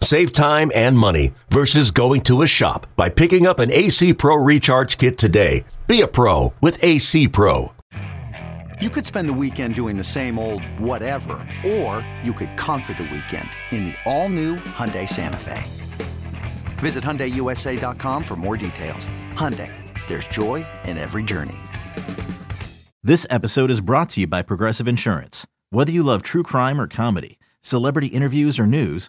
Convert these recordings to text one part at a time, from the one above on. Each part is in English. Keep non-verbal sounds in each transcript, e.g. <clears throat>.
Save time and money versus going to a shop by picking up an AC Pro Recharge Kit today. Be a pro with AC Pro. You could spend the weekend doing the same old whatever, or you could conquer the weekend in the all-new Hyundai Santa Fe. Visit HyundaiUSA.com for more details. Hyundai, there's joy in every journey. This episode is brought to you by Progressive Insurance. Whether you love true crime or comedy, celebrity interviews or news,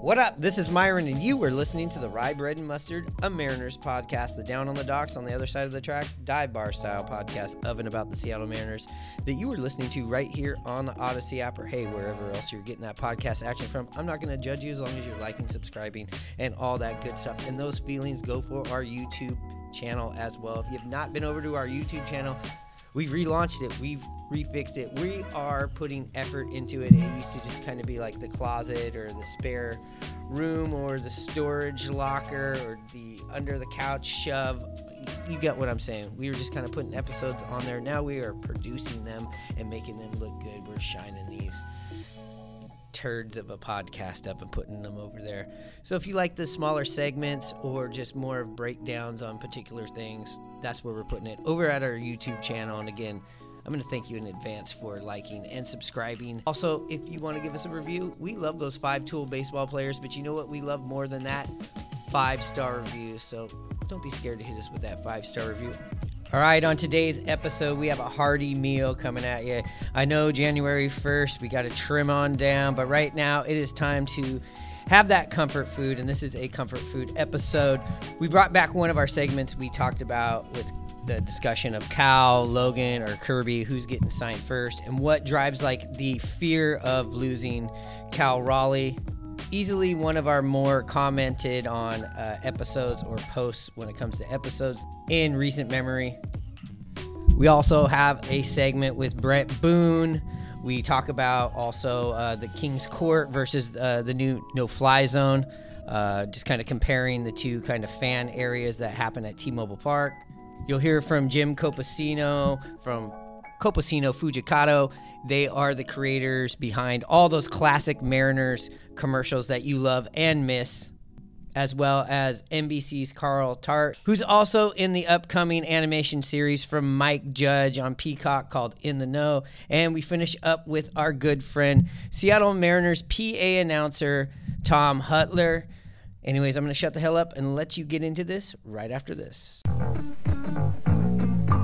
What up? This is Myron, and you are listening to the Rye Bread and Mustard, a Mariners podcast, the Down on the Docks on the other side of the tracks, dive bar style podcast of and about the Seattle Mariners that you are listening to right here on the Audacy app or hey, wherever else you're getting that podcast action from. I'm not going to judge you as long as you're liking, subscribing, and all that good stuff. And those feelings go for our YouTube channel as well. If you have not been over to our YouTube channel, we've relaunched it. We've refixed it. We are putting effort into it. It used to just kind of be like the closet or the spare room or the storage locker or the under the couch shove. You get what i'm saying. We were just kind of putting episodes on there. Now we are producing them and making them look good. We're shining these turds of a podcast up and putting them over there. So if you like the smaller segments or just more of breakdowns on particular things, that's where we're putting it over at our YouTube channel. And again, I'm going to thank you in advance for liking and subscribing. Also, if you want to give us a review, we love those five tool baseball players, but you know what we love more than that? Five star reviews. So don't be scared to hit us with that five star review. All right, on today's episode, we have a hearty meal coming at you. I know January 1st, we got to trim on down, but right now it is time to have that comfort food, and this is a comfort food episode. We brought back one of our segments we talked about with the discussion of Cal, Logan, or Kirby, who's getting signed first, and what drives like the fear of losing Cal Raleigh easily one of our more commented on uh, episodes or posts when it comes to episodes in recent memory. We also have a segment with Bret Boone. We talk about also uh, the King's Court versus uh, the new no fly zone, uh, just kind of comparing the two kind of fan areas that happen at T Mobile Park. You'll hear from Jim Copacino from Copacino Fujikado. They are the creators behind all those classic Mariners commercials that you love and miss, as well as NBC's Carl Tart, who's also in the upcoming animation series from Mike Judge on Peacock called In the Know. And we finish up with our good friend, Seattle Mariners PA announcer Tom Hutyler. Anyways, I'm going to shut the hell up and let you get into this right after this.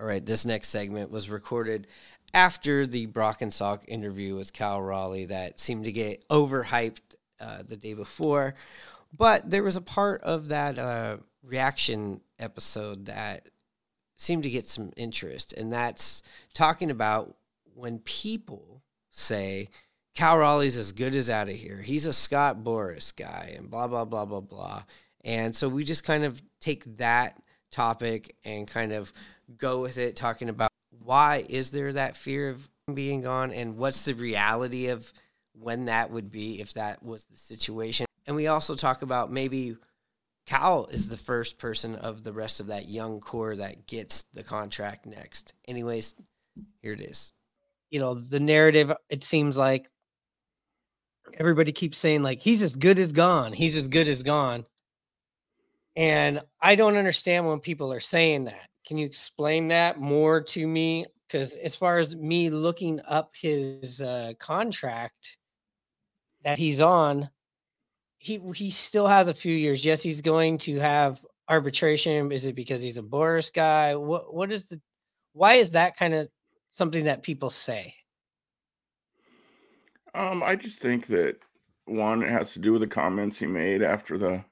All right, this next segment was recorded after the Brock and Salk interview with Cal Raleigh that seemed to get overhyped uh, the day before. But there was a part of that uh, reaction episode that seemed to get some interest, and that's talking about when people say Cal Raleigh's as good as out of here. He's a Scott Boras guy, and blah blah blah blah blah. And so we just kind of take that topic and kind of go with it, talking about why is there that fear of being gone, and what's the reality of when that would be if that was the situation. And we also talk about maybe Cal is the first person of the rest of that young core that gets the contract next. Anyways, here it is. you know, the narrative, it seems like everybody keeps saying, like, he's as good as gone. He's as good as gone. And I don't understand when people are saying that. Can you explain that more to me? Because as far as me looking up his uh, contract that he's on, he he still has a few years. Yes, he's going to have arbitration. Is it because he's a Boras guy? What what is the why is that kind of something that people say? Um, I just think that one, it has to do with the comments he made after the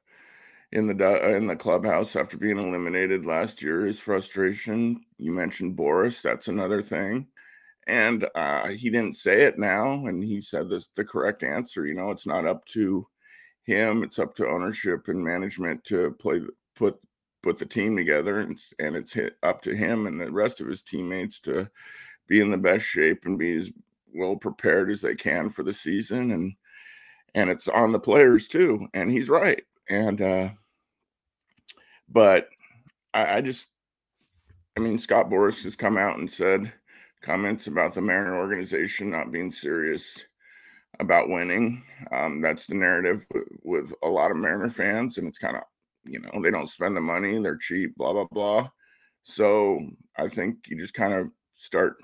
in the in the clubhouse after being eliminated last year. His frustration. You mentioned Boras. That's another thing. And uh, he didn't say it now, and he said this the correct answer. You know, it's not up to him; it's up to ownership and management to play put put the team together, and and it's up to him and the rest of his teammates to be in the best shape and be as well prepared as they can for the season and and it's on the players too and he's right and uh but I, I just i mean scott Boras has come out and said comments about the mariner organization not being serious about winning um that's the narrative with, with a lot of mariner fans and it's kind of you know they don't spend the money they're cheap blah blah blah so i think you just kind of start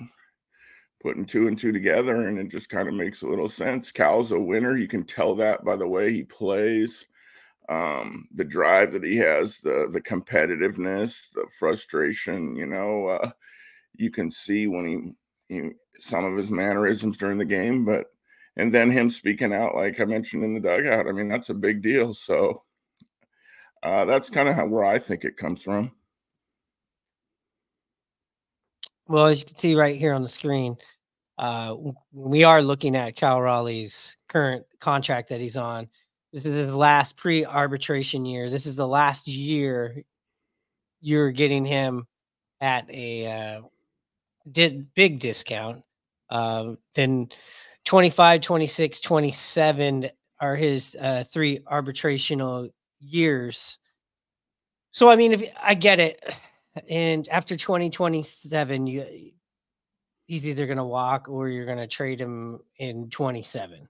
putting two and two together and it just kind of makes a little sense. Cal's a winner. You can tell that by the way he plays, um, the drive that he has, the the competitiveness, the frustration, you know, uh, you can see when he, he some of his mannerisms during the game, but and then him speaking out like I mentioned in the dugout. I mean, that's a big deal. So uh, that's kind of how where I think it comes from. Well, as you can see right here on the screen, uh, we are looking at Cal Raleigh's current contract that he's on. This is his last pre-arbitration year. This is the last year you're getting him at a uh, di- big discount. Um, then 25, 26, 27 are his uh, three arbitrational years. So, I mean, if I get it, <sighs> and after 2027, you he's either going to walk or you're going to trade him in 27.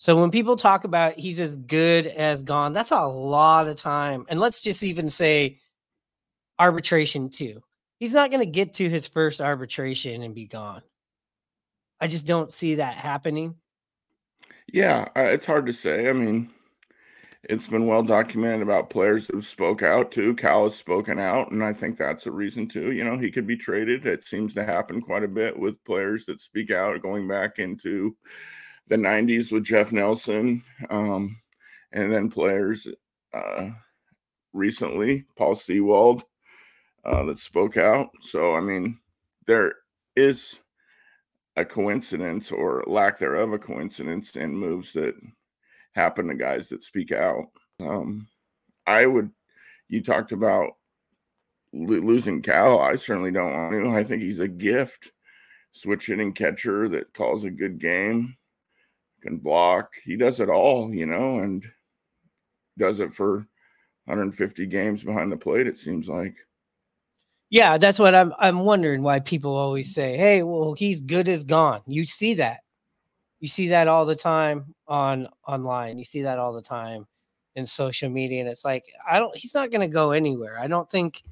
So when people talk about he's as good as gone, that's a lot of time. And let's just even say arbitration too. He's not going to get to his first arbitration and be gone. I just don't see that happening. Yeah, uh, it's hard to say. I mean, it's been well documented about players who've spoke out too. Cal has spoken out, and I think that's a reason too. You know, he could be traded. It seems to happen quite a bit with players that speak out, going back into the '90s with Jeff Nelson, um, and then players uh, recently, Paul Sewald, uh, that spoke out. So, I mean, there is a coincidence or lack thereof a coincidence in moves that happen to guys that speak out. Um, I would, you talked about lo- losing Cal. I certainly don't want to. I think he's a gift, switch hitting catcher that calls a good game, can block. He does it all, you know, and does it for 150 games behind the plate, it seems like. Yeah, that's what I'm I'm wondering why people always say, "Hey, well, he's good as gone." You see that. You see that all the time on online. You see that all the time in social media and it's like I don't he's not going to go anywhere. I don't think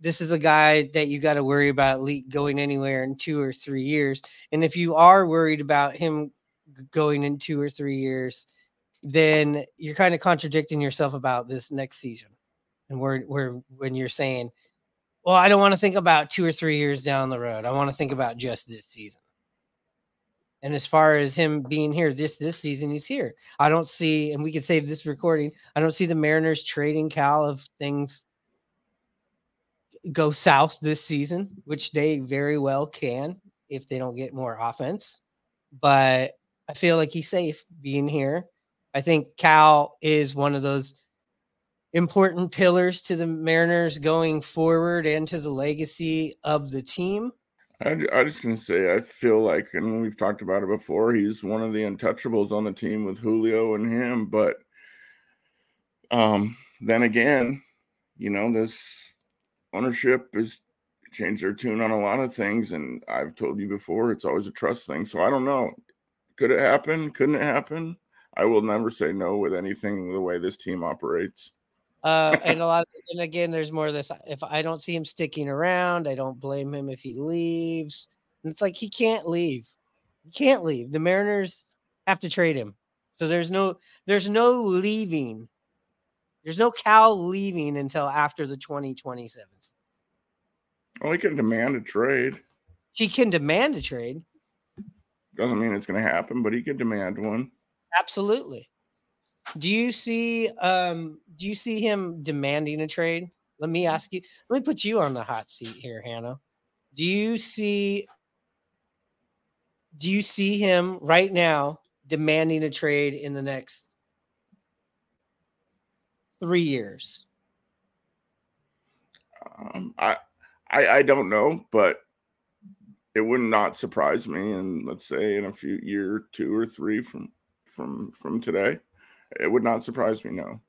this is a guy that you got to worry about going anywhere in 2 or 3 years. And if you are worried about him going in 2 or 3 years, then you're kind of contradicting yourself about this next season. And where where when you're saying, "Well, I don't want to think about 2 or 3 years down the road. I want to think about just this season." And as far as him being here this this season, he's here. I don't see, and we can save this recording. I don't see the Mariners trading Cal if things go south this season, which they very well can if they don't get more offense. But I feel like he's safe being here. I think Cal is one of those important pillars to the Mariners going forward and to the legacy of the team. I, I just gonna say I feel like, and we've talked about it before. He's one of the untouchables on the team with Julio and him. But um, then again, you know, this ownership is change their tune on a lot of things. And I've told you before, it's always a trust thing. So I don't know. Could it happen? Couldn't it happen? I will never say no with anything the way this team operates. Uh, <laughs> and a lot, of, and again, there's more of this. If I don't see him sticking around, I don't blame him if he leaves. And it's like he can't leave. He can't leave. The Mariners have to trade him. So there's no, there's no leaving. There's no Cal leaving until after the 2027 season. Well, he can demand a trade. He can demand a trade. Doesn't mean it's going to happen, but he could demand one. Absolutely. Do you see um do you see him demanding a trade? Let me ask you. Let me put you on the hot seat here, Hannah. Do you see do you see him right now demanding a trade in the next 3 years? Um, I, I I don't know, but it would not surprise me. And let's say in a few year, two or three from from from today, it would not surprise me. No.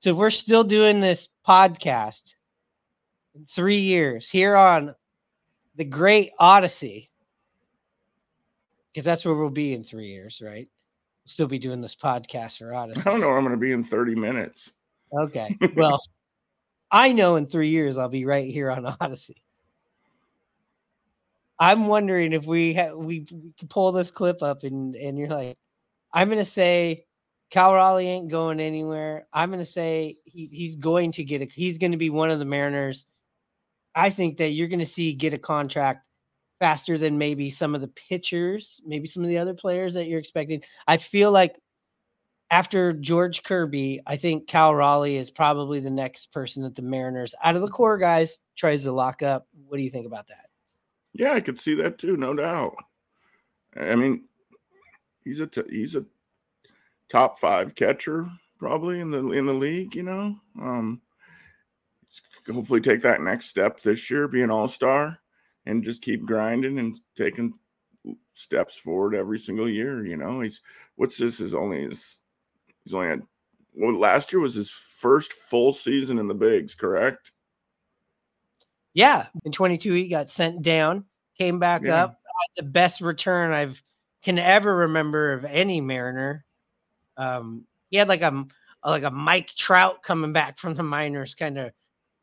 So we're still doing this podcast in 3 years here on the Great Audacy because that's where we'll be in 3 years, right? We'll still be doing this podcast for <laughs> Audacy. I don't know. where I'm going to be in 30 minutes. Okay. <laughs> Well, I know in three years I'll be right here on <laughs> Audacy. I'm wondering if we ha- we, pull this clip up and and you're like, I'm gonna say Cal Raleigh ain't going anywhere. I'm gonna say he, he's going to get a he's gonna be one of the Mariners. I think that you're gonna see get a contract faster than maybe some of the pitchers, maybe some of the other players that you're expecting. I feel like after George Kirby, I think Cal Raleigh is probably the next person that the Mariners, out of the core guys, tries to lock up. What do you think about that? Yeah, I could see that too, no doubt. I mean, he's a t- he's a top five catcher probably in the in the league. You know, um, hopefully take that next step this year, be an all star, and just keep grinding and taking steps forward every single year. You know, he's what's this is only his he's only had well last year was his first full season in the bigs, correct? Yeah, in 22 he got sent down, came back Yeah. up. The best return I've can ever remember of any Mariner. Um, he had like a like a Mike Trout coming back from the minors, kind of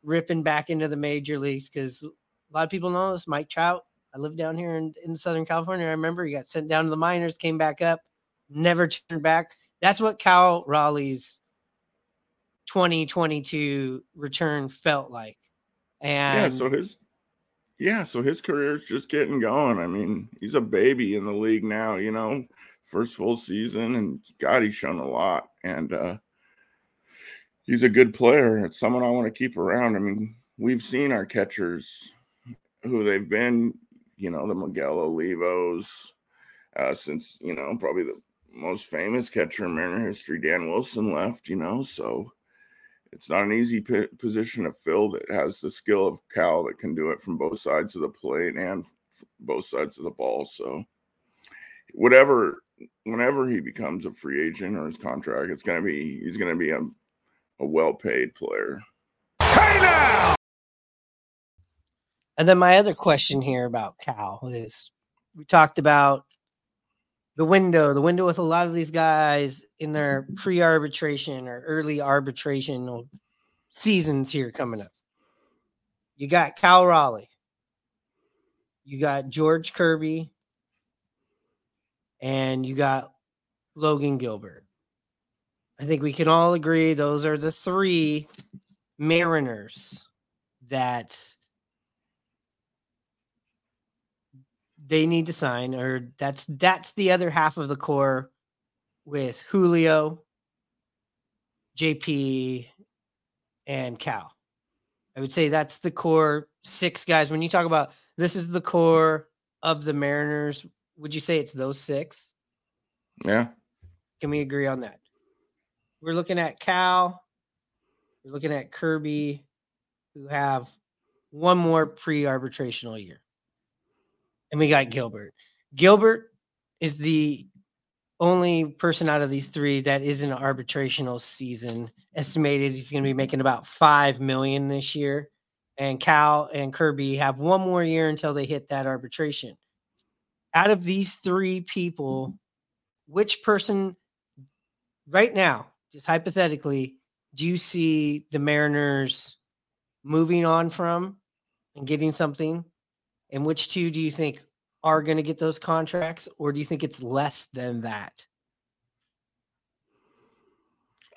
ripping back into the major leagues because a lot of people know this Mike Trout. I live down here in, in Southern California. I remember he got sent down to the minors, came back up, never turned back. That's what Cal Raleigh's 2022 return felt like. And yeah, so his yeah, so his career's just getting going. I mean, he's a baby in the league now, you know, first full season, and God, he's shown a lot. And uh he's a good player. It's someone I want to keep around. I mean, we've seen our catchers who they've been, you know, the Miguel Olivos, uh, since, you know, probably the most famous catcher in Mariner history, Dan Wilson left, you know, so it's not an easy p- position to fill that has the skill of Cal that can do it from both sides of the plate and f- both sides of the ball. So, whatever, whenever he becomes a free agent or his contract, it's going to be he's going to be a, a well paid player. Hey now! And then my other question here about Cal is we talked about the window, the window with a lot of these guys in their pre arbitration or early arbitration seasons here coming up. You got Cal Raleigh, you got George Kirby, and you got Logan Gilbert. I think we can all agree those are the three Mariners that they need to sign or that's that's the other half of the core with Julio, JP and Cal. I would say that's the core six guys when you talk about this is the core of the Mariners, would you say it's those six? Yeah. Can we agree on that? We're looking at Cal, we're looking at Kirby who have one more pre-arbitrational year and we got Gilbert. Gilbert is the only person out of these three that is in an arbitrational season. Estimated he's going to be making about five million this year. and Cal and Kirby have one more year until they hit that arbitration. Out of these three people, which person right now, just hypothetically, do you see the Mariners moving on from and getting something? And which two do you think are going to get those contracts, or do you think it's less than that?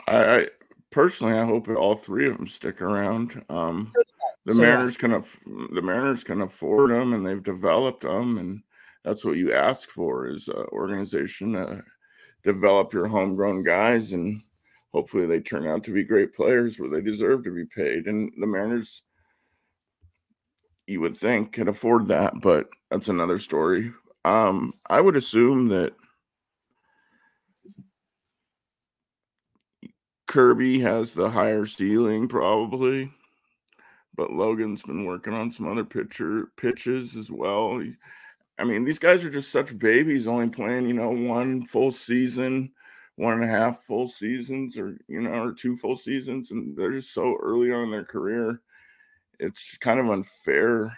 I, I personally, I hope all three of them stick around. Um, the So. Mariners can aff- the Mariners can afford them, and they've developed them, and that's what you ask for is uh, organization to develop your homegrown guys, and hopefully they turn out to be great players where they deserve to be paid. And the Mariners, you would think, can afford that, but that's another story. Um, I would assume that Kirby has the higher ceiling, probably, but Logan's been working on some other pitcher pitches as well. I mean, these guys are just such babies, only playing, you know, one full season, one and a half full seasons, or you know, or two full seasons, and they're just so early on in their career. It's kind of unfair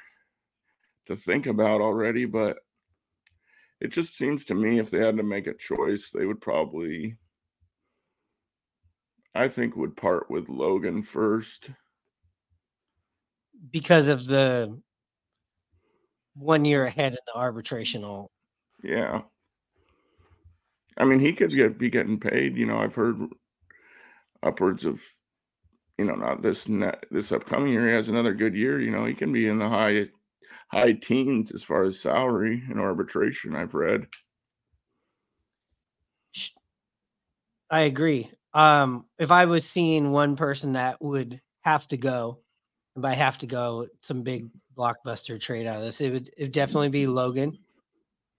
to think about already, but it just seems to me if they had to make a choice, they would probably I think would part with Logan first. Because of the one year ahead in the arbitrational. Yeah. I mean, he could get be getting paid. You know, I've heard upwards of, you know, not this net this upcoming year. He has another good year. You know, he can be in the high high teens as far as salary and arbitration. I've read. I agree. Um, if I was seeing one person that would have to go, and by have to go, some big blockbuster trade out of this, it would it definitely be Logan,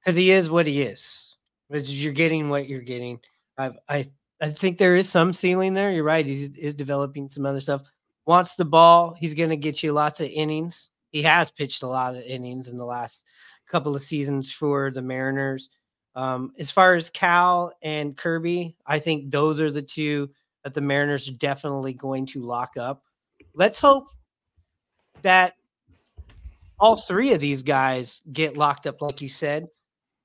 because he is what he is. You're getting what you're getting. I I I think there is some ceiling there. You're right. He's is developing some other stuff. Wants the ball. He's going to get you lots of innings. He has pitched a lot of innings in the last couple of seasons for the Mariners. Um, as far as Cal and Kirby, I think those are the two that the Mariners are definitely going to lock up. Let's hope that all three of these guys get locked up, like you said.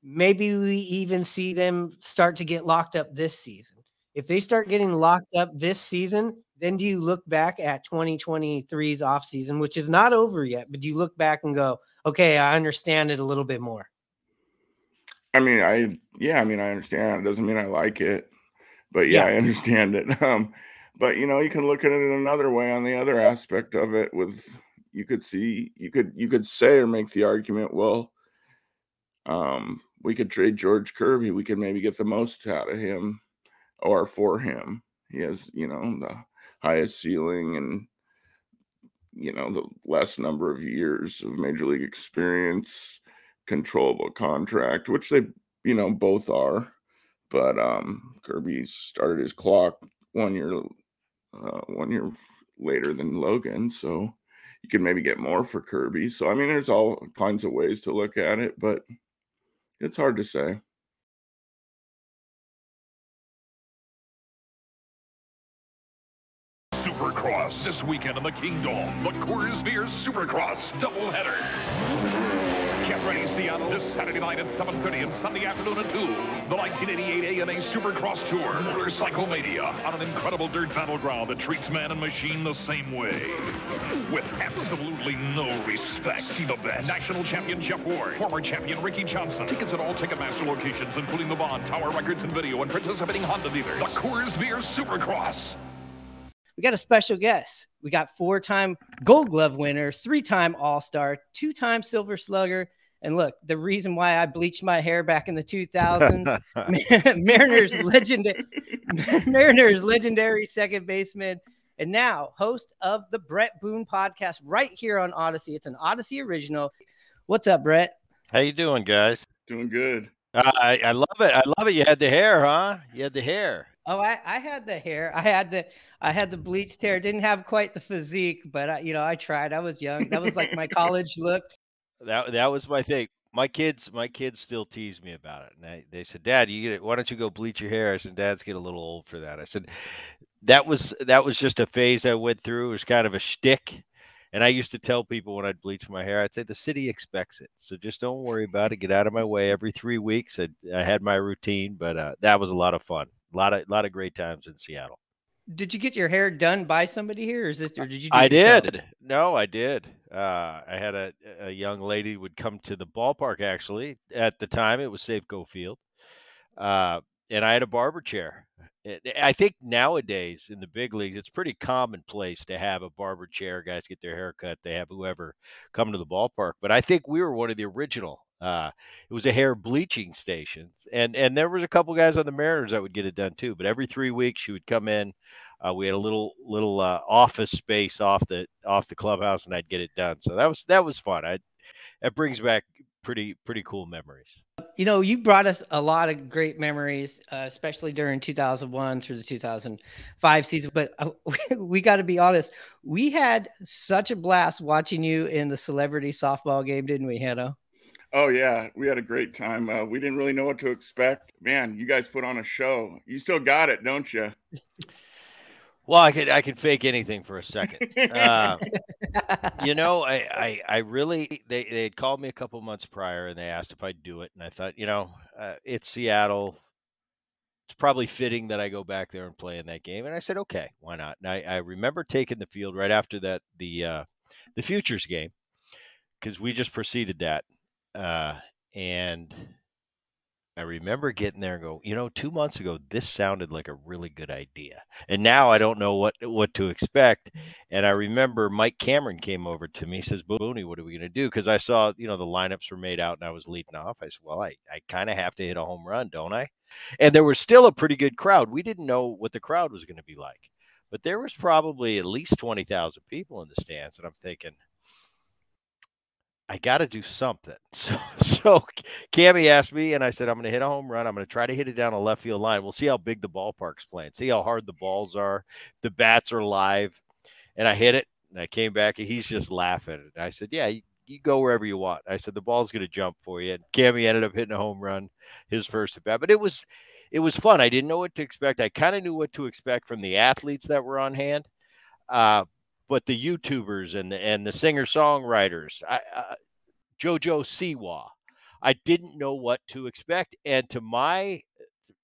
Maybe we even see them start to get locked up this season. If they start getting locked up this season, then do you look back at 2023's offseason, which is not over yet, but do you look back and go, okay, I understand it a little bit more? I mean, I yeah, I mean, I understand. It doesn't mean I like it, but yeah, Yeah. I <laughs> understand it. Um, but you know, you can look at it in another way on the other aspect of it. With you could see, you could you could say or make the argument, well, um, we could trade George Kirby. We could maybe get the most out of him or for him. He has, you know, the highest ceiling and you know the less number of years of major league experience controllable contract, which they, you know, both are. But um Kirby started his clock one year, uh, one year later than Logan, so you could maybe get more for Kirby. So I mean, there's all kinds of ways to look at it, but it's hard to say. Supercross this weekend in the Kingdome. The Coors Beer Supercross doubleheader. Get ready, Seattle, this Saturday night at 7.30 and Sunday afternoon at 2. The 1988 AMA Supercross Tour, Motorcycle Mania, on an incredible dirt battleground that treats man and machine the same way. With absolutely no respect. See the best. National champion Jeff Ward, former champion Ricky Johnson. Tickets at all Ticketmaster locations, including the Bond, Tower Records and Video, and participating Honda dealers. The Coors Beer Supercross. We got a special guest. We got four time gold glove winner, three time all star, two time silver slugger. And look, the reason why I bleached my hair back in the 2000s, <laughs> <laughs> Mariners legendary, <laughs> Mariners legendary second baseman, and now host of the Bret Boone podcast right here on Audacy. It's an Audacy original. What's up, Bret? How you doing, guys? Doing good. I I love it. I love it. You had the hair, huh? You had the hair. Oh, I, I had the hair. I had the I had the bleached hair. Didn't have quite the physique, but I, you know, I tried. I was young. That was like my <laughs> college look. That that was my thing. My kids, my kids still tease me about it. And they, they said, "Dad, you get, it. why don't you go bleach your hair?" I said, "Dad's get a little old for that." I said, "That was that was just a phase I went through. It was kind of a shtick." And I used to tell people when I'd bleach my hair, I'd say the city expects it, so just don't worry about it. Get out of my way. Every three weeks, I, I had my routine, but uh, that was a lot of fun. A lot of lot of great times in Seattle. Did you get your hair done by somebody here, is this, or did you? I yourself? did. No, I did. Uh, I had a, a young lady would come to the ballpark. Actually, at the time, it was Safeco Field, uh, and I had a barber chair. I think nowadays in the big leagues, it's pretty commonplace to have a barber chair. Guys get their hair cut. They have whoever come to the ballpark. But I think we were one of the original. Uh, it was a hair bleaching station, and and there was a couple guys on the Mariners that would get it done too. But every three weeks, she would come in. Uh, we had a little little uh, office space off the off the clubhouse, and I'd get it done. So that was that was fun. I that brings back pretty pretty cool memories. You know, you brought us a lot of great memories, uh, especially during 2001 through the 2005 season. But uh, <laughs> we, we got to be honest, we had such a blast watching you in the celebrity softball game, didn't we, Hannah? Oh yeah, we had a great time. Uh, we didn't really know what to expect. Man, you guys put on a show. You still got it, don't you? <laughs> Well, I could I could fake anything for a second. Uh, <laughs> you know, I, I I really they they had called me a couple months prior and they asked if I'd do it, and I thought, you know, uh, it's Seattle. It's probably fitting that I go back there and play in that game, and I said, okay, why not? And I, I remember taking the field right after that the uh, the futures game because we just preceded that, uh, and I remember getting there and go, you know, two months ago, this sounded like a really good idea. And now I don't know what what to expect. And I remember Mike Cameron came over to me, says, Booney, what are we going to do? Because I saw, you know, the lineups were made out and I was leading off. I said, well, I, I kind of have to hit a home run, don't I? And there was still a pretty good crowd. We didn't know what the crowd was going to be like, but there was probably at least 20,000 people in the stands. And I'm thinking, I got to do something. <laughs> So, so Cammy asked me, and I said, I'm going to hit a home run. I'm going to try to hit it down a left field line. We'll see how big the ballpark's playing, see how hard the balls are, the bats are live. And I hit it, and I came back, and he's just laughing. And I said, Yeah, you, you go wherever you want. I said, The ball's going to jump for you. And Cammy ended up hitting a home run, his first at bat. But it was, it was fun. I didn't know what to expect. I kind of knew what to expect from the athletes that were on hand. Uh, but the YouTubers and the and the singer songwriters, uh, JoJo Siwa, I didn't know what to expect, and to my,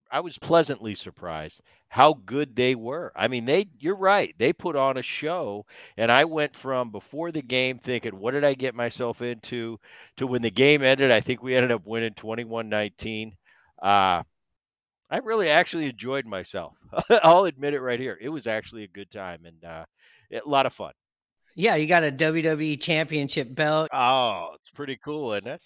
I was pleasantly surprised how good they were. I mean, they, you're right, they put on a show, and I went from before the game thinking, what did I get myself into, to when the game ended, I think we ended up winning 21-19. Uh, I really actually enjoyed myself. <laughs> I'll admit it right here. It was actually a good time and uh, a lot of fun. Yeah, you got a WWE championship belt. Oh, it's pretty cool, isn't it?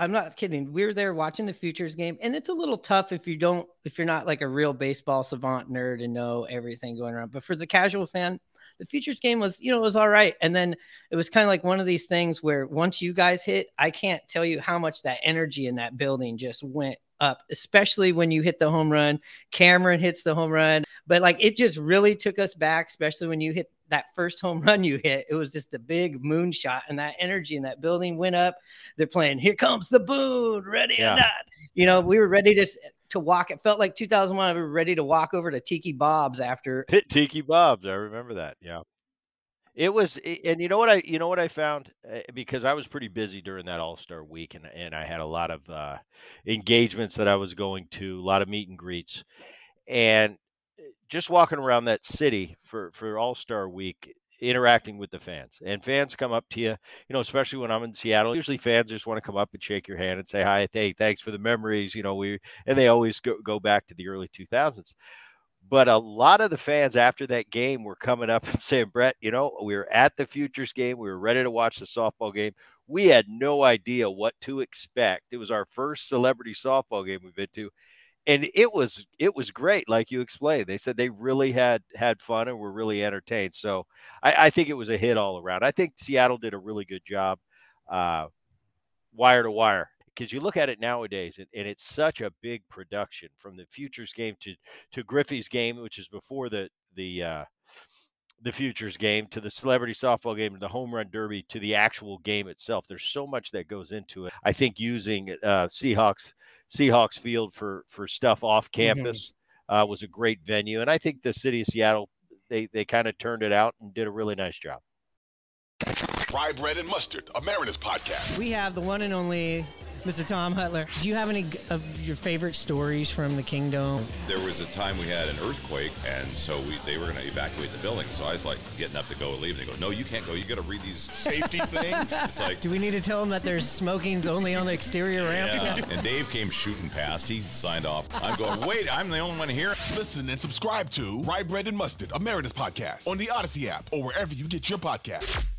I'm not kidding. We were there watching the futures game, and it's a little tough if you don't, if you're not like a real baseball savant nerd and know everything going around. But for the casual fan, the futures game was, you know, it was all right. And then it was kind of like one of these things where once you guys hit, I can't tell you how much that energy in that building just went up, especially when you hit the home run. Cameron hits the home run, but like it just really took us back, especially when you hit that first home <laughs> run you hit. It was just a big moonshot, and that energy in that building went up. They're playing, Here Comes the Boon, ready Yeah. or not. You know, we were ready to to walk. It felt like 2001. We were ready to walk over to Tiki Bob's after. Hit Tiki Bob's. I remember that. Yeah. It was, and you know what I, you know what I found Uh, because I was pretty busy during that All Star week, and and I had a lot of uh, engagements that I was going to, a lot of meet and greets, and uh, just walking around that city for for All Star week, interacting with the fans, and fans come up to you, you know, especially when I'm in Seattle. Usually, fans just want to come up and shake your hand and say hi, hey, thanks for the memories, you know, we, and they always go go back to the early 2000s but a lot of the fans after that game were coming up <laughs> and saying, Bret, you know, we were at the futures game. We were ready to watch the softball game. We had no idea what to expect. It was our first celebrity softball game we've been to. And it was it was great, like you explained. They said they really had had fun and were really entertained. So I, I think it was a hit all around. I think Seattle did a really good job, uh, wire to wire because you look at it nowadays and, and it's such a big production from the futures game to to Griffey's game, which is before the the uh, the futures game, to the celebrity softball game, to the home run derby, to the actual game itself. There's so much that goes into it. I think using uh, Seahawks Seahawks Field for for stuff off campus uh, was a great venue, and I think the city of Seattle they they kind of turned it out and did a really nice job. Rye Bread and Mustard, a Mariners podcast. We have the one and only Mr. Tom Hutyler. Do you have any g- of your favorite stories from the Kingdome? There was a time we had an earthquake, and so we, they were going to evacuate the building. So I was like getting up to go and leave, and they go, "No, you can't go. You got to read these safety things." <laughs> It's like, Do we need to tell them that there's smoking's only on the exterior ramps? yeah. And Dave came shooting past. He signed off. I'm going, "Wait, I'm the only one here." Listen and subscribe to Rye Bread and Mustard, a Mariners podcast on the Audacy app or wherever you get your podcasts.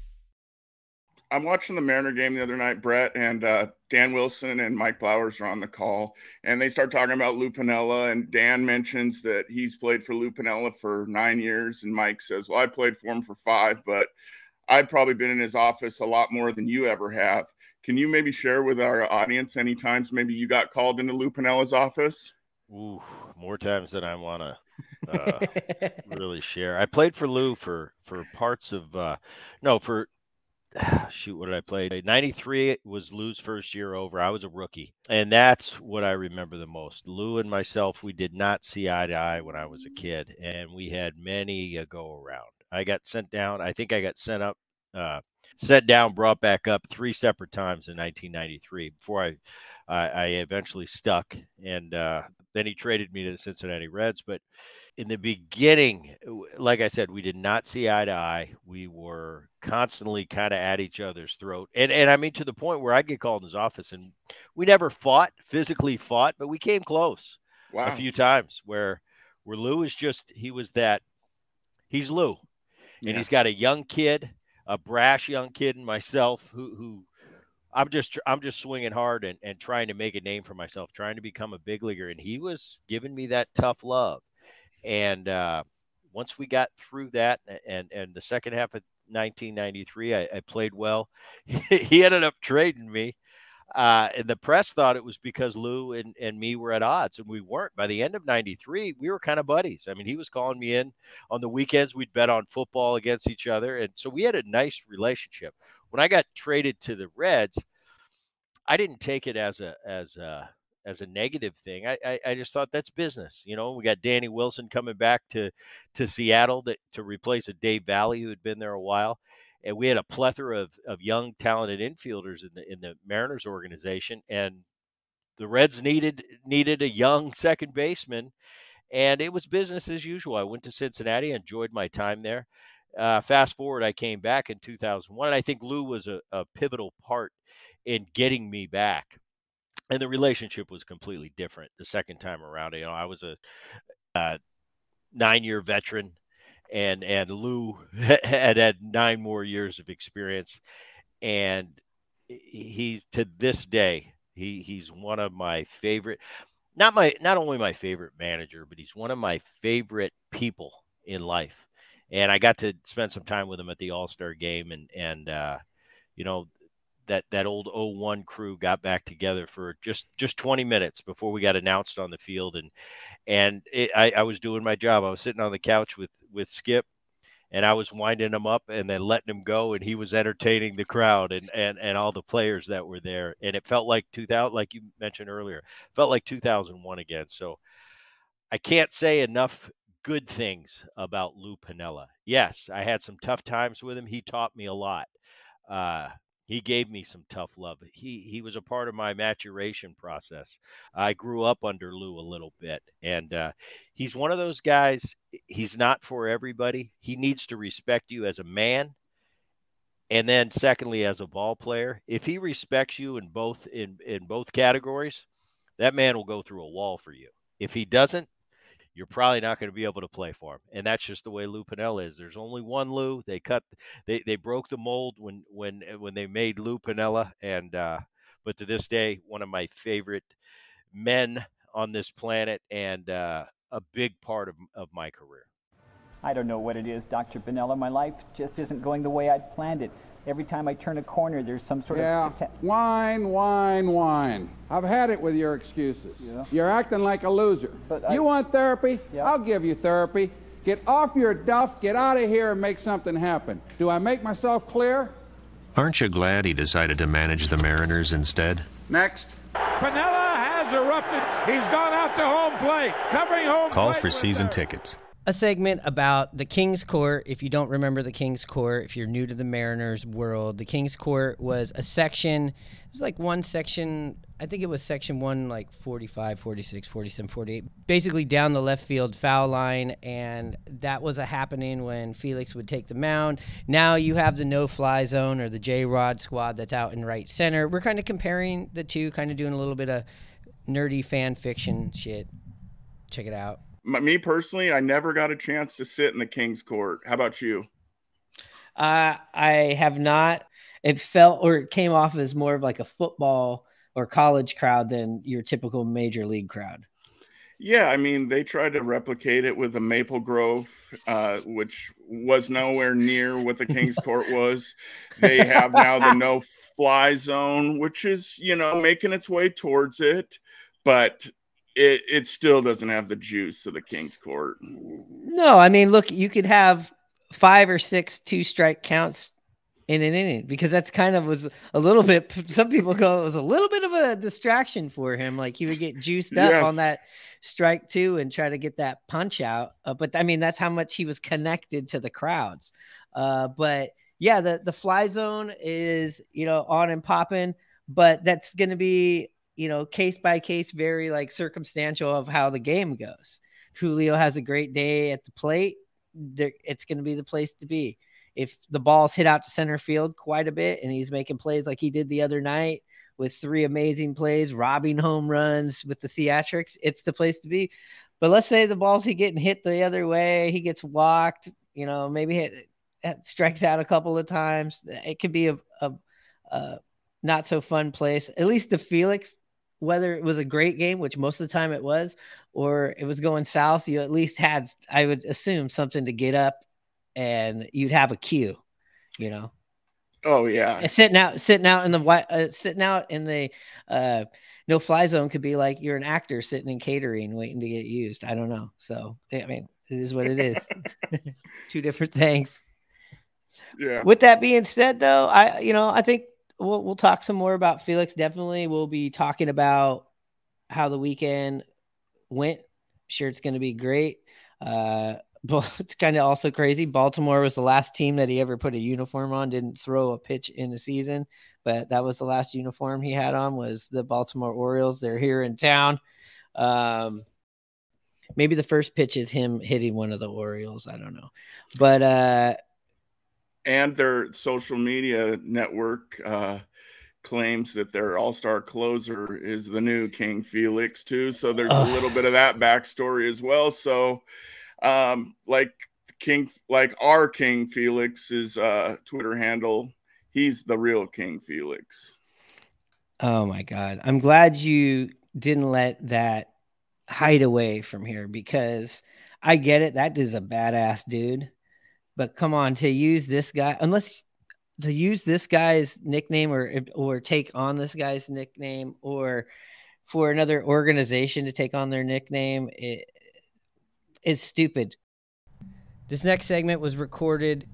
I'm watching the Mariner game the other night. Bret and uh, Dan Wilson and Mike Blowers are on the call, and they start talking about Lou Piniella. And Dan mentions that he's played for Lou Piniella for nine years, and Mike says, "Well, I played for him for five, but I've probably been in his office a lot more than you ever have." Can you maybe share with our audience any times maybe you got called into Lou Piniella's office? Ooh, more times than I want to uh, <laughs> really share. I played for Lou for for parts of uh, no for <sighs> shoot what did I play? 93 was Lou's first year over. I was a rookie. And that's what I remember the most. Lou and myself, we did not see eye to eye when I was a kid and we had many a go around. I got sent down. I think I got sent up uh, sent down, brought back up three separate times in 1993 before I, I, I eventually stuck. And uh, then he traded me to the Cincinnati Reds. But in the beginning, like I said, we did not see eye to eye. We were constantly kind of at each other's throat. And, and I mean, to the point where I'd get called in his office and we never fought, physically fought, but we came close Wow. a few times where, where Lou is just, he was that, he's Lou. And Yeah. he's got a young kid, a brash young kid, and myself who who I'm just I'm just swinging hard and, and trying to make a name for myself, trying to become a big leaguer. And he was giving me that tough love. And uh, once we got through that, and and the second half of 1993, I, I played well. <laughs> he ended up trading me. Uh, and the press thought it was because Lou and, and me were at odds, and we weren't. By the end of '93, we were kind of buddies. I mean, he was calling me in on the weekends. We'd bet on football against each other, and so we had a nice relationship. When I got traded to the Reds, I didn't take it as a as a as a negative thing. I, I, I just thought that's business. You know, we got Danny Wilson coming back to to Seattle that to replace a Dave Valle who had been there a while and we had a plethora of, of young talented infielders in the in the Mariners organization and the Reds needed needed a young second baseman and it was business as usual. I went to Cincinnati, enjoyed my time there. Uh, fast forward, I came back in 2001, and I think Lou was a, a pivotal part in getting me back. And the relationship was completely different the second time around. You know, I was a, uh nine-year veteran and and Lou <laughs> had had nine more years of experience, and he to this day he he's one of my favorite, not my not only my favorite manager, but he's one of my favorite people in life. And I got to spend some time with him at the All Star game, and and uh, you know that that old 01 crew got back together for just just 20 minutes before we got announced on the field and and it, I, I was doing my job. I was sitting on the couch with with skip and i was winding him up and then letting him go and he was entertaining the crowd and and and all the players that were there and it felt like 2000 like you mentioned earlier felt like 2001 again. So i can't say enough good things about lou piniella yes i had some tough times with him he taught me a lot uh he gave me some tough love. He he was a part of my maturation process. I grew up under Lou a little bit, and uh, he's one of those guys. He's not for everybody. He needs to respect you as a man, and then secondly, as a ball player. If he respects you in both in in both categories, that man will go through a wall for you. If he doesn't, you're probably not going to be able to play for him. And that's just the way Lou Piniella is. There's only one Lou. They cut, they, they broke the mold when, when, when they made Lou Piniella. And, uh, but to this day, one of my favorite men on this planet and, uh, a big part of, of my career. I don't know what it is, Dr. Piniella. My life just isn't going the way I'd planned it. Every time I turn a corner, there's some sort yeah. of. atta- Wine, wine, whine. I've had it with your excuses. You're acting like a loser. I- you want therapy? I'll give you therapy. Get off your duff, get out of here, and make something happen. Do I make myself clear? Aren't you glad he decided to manage the Mariners instead? Next. Piniella has erupted. He's gone out to home plate, covering home Call plate for season the- tickets. A segment about the King's Court. If you don't remember the King's Court, if you're new to the Mariners world, the King's Court was a section, it was like one section, I think it was section one, like 45, 46, 47, 48, basically down the left field foul line. And that was a happening when Felix would take the mound. Now you have the no fly zone or the J Rod squad that's out in right center. We're kind of comparing the two, kind of doing a little bit of nerdy fan fiction shit. Check it out. Me personally, I never got a chance to sit in the King's Court. How about you? Uh, I have not. It felt or it came off as more of like a football or college crowd than your typical major league crowd. Yeah, I mean, they tried to replicate it with a Maple Grove, uh, which was nowhere near what the King's <laughs> Court was. They have now the no fly zone, which is, you know, making its way towards it, but it, it still doesn't have the juice of the King's Court. No, I mean, look, you could have five or six two strike counts in an inning because that's kind of was a little bit. Some people go it was a little bit of a distraction for him. Like he would get juiced up Yes. on that strike two and try to get that punch out. Uh, but I mean, that's how much he was connected to the crowds. Uh, but yeah, the the fly zone is you know on and popping, but that's going to be you know case by case, very like circumstantial of how the game goes. Julio has a great day at the plate, it's going to be the place to be. If the ball's hit out to center field quite a bit and he's making plays like he did the other night with three amazing plays, robbing home runs with the theatrics, it's the place to be. But let's say the ball's he getting hit the other way, he gets walked, you know, maybe hit, it strikes out a couple of times. It could be a, a, a not so fun place. At least the Felix, whether it was a great game, which most of the time it was, or it was going south, you at least had, I would assume, something to get up and you'd have a cue, you know. Oh yeah, And sitting out, sitting out in the uh, sitting out in the uh, no fly zone could be like you're an actor sitting in catering waiting to get used. I don't know. So I mean, it is what it is. <laughs> <laughs> Two different things. yeah. With that being said, though, I you know I think we'll we'll talk some more about Felix. Definitely, we'll be talking about how the weekend went. Sure, it's going to be great. Uh, <laughs> but it's kind of also crazy. Baltimore was the last team that he ever put a uniform on. Didn't throw a pitch in the season, but that was the last uniform he had on. Was the Baltimore Orioles? They're here in town. Um, maybe the first pitch is him hitting one of the Orioles. I don't know, but uh, and their social media network uh, claims that their all-star closer is the new King Felix too. So there's a little bit of that backstory as well. So, um, like King, like our King Felix's uh, Twitter handle, he's the real King Felix. Oh my god. I'm glad you didn't let that hide away from here because I get it. That is a badass dude. But come on, to use this guy, unless to use this guy's nickname or or take on this guy's nickname or for another organization to take on their nickname it is stupid. This next segment was recorded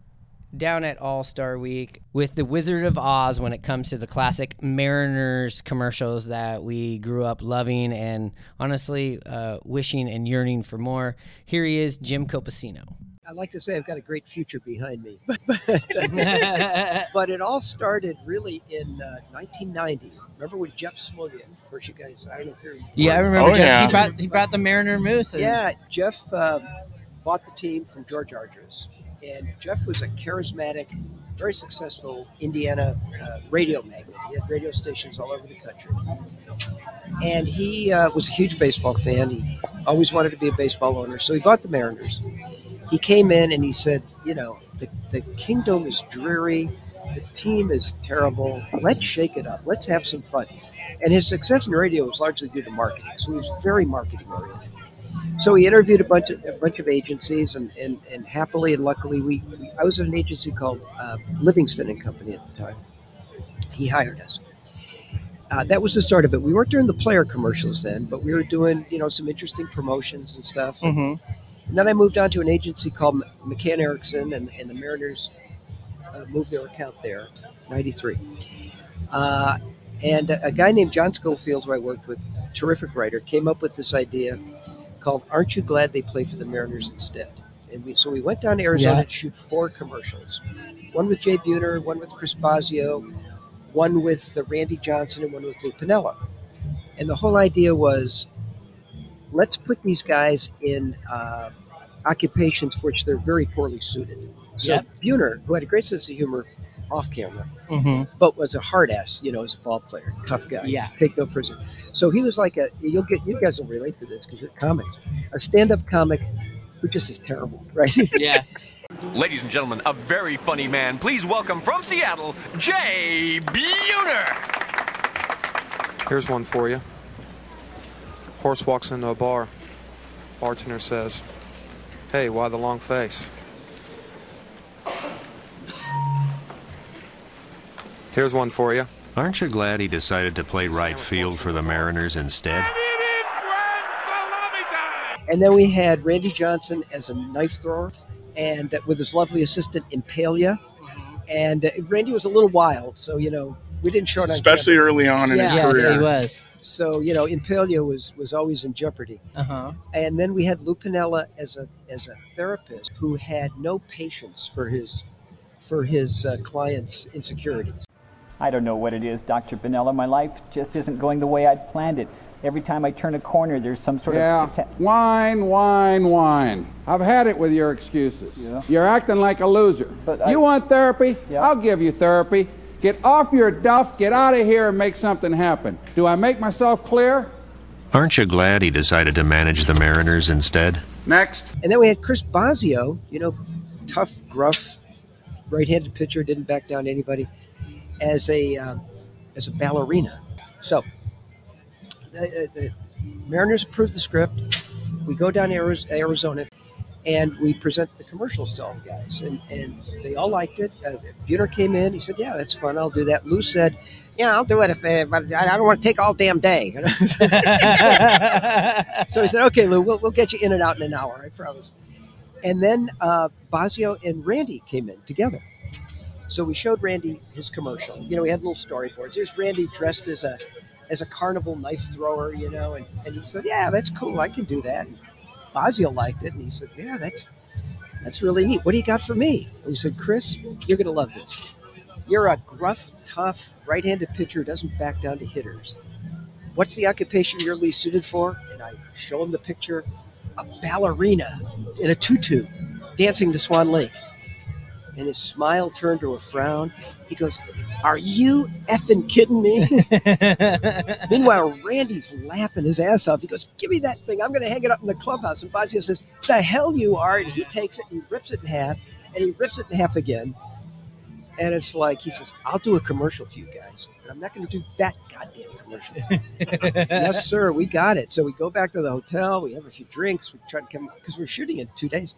down at All Star Week with the Wizard of Oz when it comes to the classic Mariners commercials that we grew up loving and honestly uh, wishing and yearning for more. Here he is, Jim Copacino. I'd like to say I've got a great future behind me, <laughs> <laughs> but, but it all started really in uh, 1990. Remember when Jeff Smulyan? Of course, you guys. I don't know if you're. Yeah, I remember. Jeff. He brought he brought the Mariner Moose. and- Yeah, Jeff um, bought the team from George Argyros, and Jeff was a charismatic, very successful Indiana uh, radio magnate. He had radio stations all over the country, and he uh, was a huge baseball fan. He always wanted to be a baseball owner, so he bought the Mariners. He came in and he said, "You know, the the Kingdome is dreary." The team is terrible. Let's shake it up. Let's have some fun. And his success in radio was largely due to marketing. So he was very marketing oriented. So he interviewed a bunch of a bunch of agencies, and and, and happily and luckily, we, we I was at an agency called uh, Livingston and Company at the time. He hired us. Uh, that was the start of it. We weren't doing the player commercials then, but we were doing you know some interesting promotions and stuff. Mhm. And then I moved on to an agency called McCann Erickson, and, and the Mariners uh, moved their account there, 93. Uh, and a, a guy named John Schofield, who I worked with, terrific writer, came up with this idea called Aren't You Glad They Play for the Mariners Instead? And we, so we went down to Arizona Yeah. to shoot four commercials one with Jay Buhner, one with Chris Bosio, one with Randy Johnson, and one with Lou Piniella. And the whole idea was let's put these guys in uh, occupations for which they're very poorly suited. So Yep. Buhner, who had a great sense of humor off camera, Mhm. but was a hard ass, you know, as a ball player, tough guy, Yeah. take no prisoner. So he was like a you'll get you guys will relate to this because you're comics, a stand-up comic who just is terrible, <laughs> right? Yeah. Ladies and gentlemen, a very funny man. Please welcome from Seattle, Jay Buhner. Here's one for you. Horse walks into a bar. Bartender says, Hey, why the long face? Here's one for you. Aren't you glad he decided to play right field for the Mariners instead? And then we had Randy Johnson as a knife thrower, and uh, with his lovely assistant Impalia. And uh, Randy was a little wild, so you know we didn't show it on Especially camera. early on in his Yeah. career. he was. So you know Impalia was was always in jeopardy. Uh huh. And then we had Lou Piniella as a as a therapist who had no patience for his for his uh, clients' insecurities. I don't know what it is, Dr. Benella. My life just isn't going the way I'd planned it. Every time I turn a corner, there's some sort yeah, of. cata- wine, wine, whine. I've had it with your excuses. You're acting like a loser. But you want therapy? I'll give you therapy. Get off your duff, get out of here, and make something happen. Do I make myself clear? Aren't you glad he decided to manage the Mariners instead? Next. And then we had Chris Bosio, you know, tough, gruff, right-handed pitcher, didn't back down to anybody, as a um, as a ballerina. So the, the Mariners approved the script. We go down to Arizona, and we present the commercials to all the guys, and and they all liked it. Uh, Buhner came in. He said, "Yeah, that's fun. I'll do that." Lou said. Yeah, I'll do it if, uh, but I I don't want to take all damn day. <laughs> so he said, "Okay, Lou, we'll, we'll get you in and out in an hour. I promise." And then uh, Bosio and Randy came in together. So we showed Randy his commercial. You know, we had little storyboards. Here's Randy dressed as a as a carnival knife thrower, you know, and, and he said, Yeah, that's cool, I can do that. Bosio liked it and he said, Yeah, that's that's really neat. What do you got for me? And we said, Chris, you're gonna love this. You're a gruff, tough, right-handed pitcher who doesn't back down to hitters. What's the occupation you're least suited for? And I show him the picture, a ballerina in a tutu dancing to Swan Lake and his smile turned to a frown. He goes, Are you effing kidding me? <laughs> Meanwhile, Randy's laughing his ass off. He goes, Give me that thing. I'm going to hang it up in the clubhouse. And Bosio says, The hell you are. And he takes it and he rips it in half and he rips it in half again. And it's like, he says, I'll do a commercial for you guys, but I'm not going to do that goddamn commercial. <laughs> yes, sir, we got it. So we go back to the hotel. We have a few drinks. We try to come, because we're shooting in two days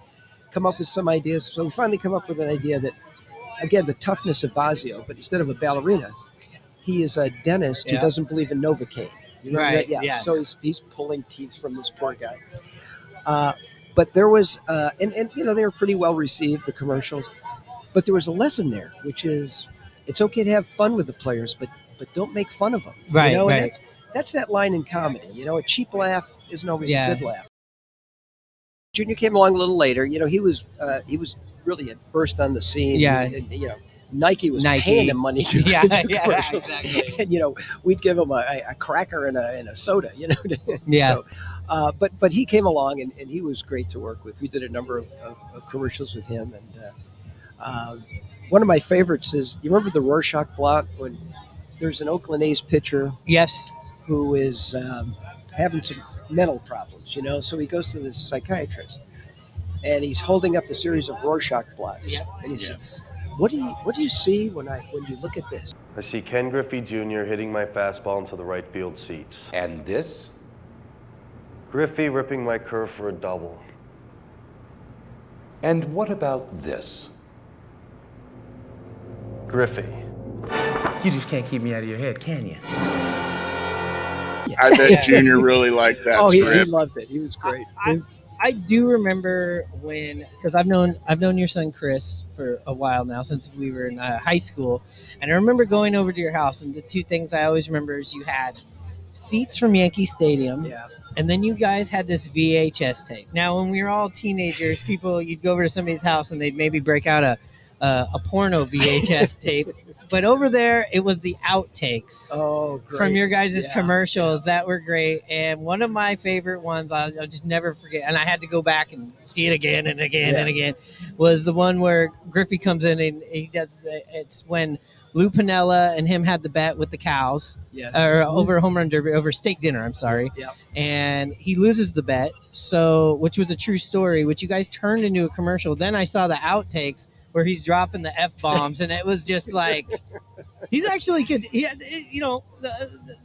come up with some ideas. So we finally come up with an idea that, again, the toughness of Bosio, but instead of a ballerina, he is a dentist Yeah. who doesn't believe in Novocaine. You know Right. Yeah. yes. So he's, he's pulling teeth from this poor guy. Uh, but there was, uh, and, and, you know, they were pretty well received, the commercials. But there was a lesson there, which is it's okay to have fun with the players, but but don't make fun of them. Right, You know, and right. that's, that's that line in comedy. You know, a cheap laugh isn't always Yeah. a good laugh. Junior came along a little later. You know, he was uh, he was really a burst on the scene. Yeah. and, and, you know, Nike was Nike. paying him money to <laughs> Yeah, do yeah, commercials, exactly. and you know, we'd give him a, a cracker and a, and a soda. You know, <laughs> Yeah. So, uh, but but he came along and, and he was great to work with. We did a number of, of, of commercials with him, and uh, uh, one of my favorites is you remember the Rorschach blot when there's an Oakland A's pitcher, yes, who is um, having some mental problems. You know, so he goes to this psychiatrist, and he's holding up a series of Rorschach blots, and he says, "What do you what do you see when I when you look at this?" I see Ken Griffey Jr. hitting my fastball into the right field seats. And this? Griffey ripping my curve for a double. And what about this? Griffey. You just can't keep me out of your head, can you? I bet Junior really liked that oh, he, he loved it. He was great. I, I do remember when because I've known I've known your son Chris for a while now since we were in uh, high school, and I remember going over to your house. And the two things I always remember is you had seats from Yankee Stadium. Yeah. And then you guys had this VHS tape. Now, when we were all teenagers, people you'd go over to somebody's house and they'd maybe break out a a, a porno VHS <laughs> tape. But over there, it was the outtakes Oh, from your guys' Yeah, commercials that were great. And one of my favorite ones, I'll, I'll just never forget, and I had to go back and see it again and again and again, was the one where Griffey comes in and he does the, it's when Lou Piniella and him had the bet with the cows. Yes. Or mm-hmm. over home run derby, over steak dinner, I'm sorry. Yep. And he loses the bet. So, which was a true story, which you guys turned into a commercial. Then I saw the outtakes where he's dropping the F bombs, and it was just like, he's actually could, he had, you know, the, the,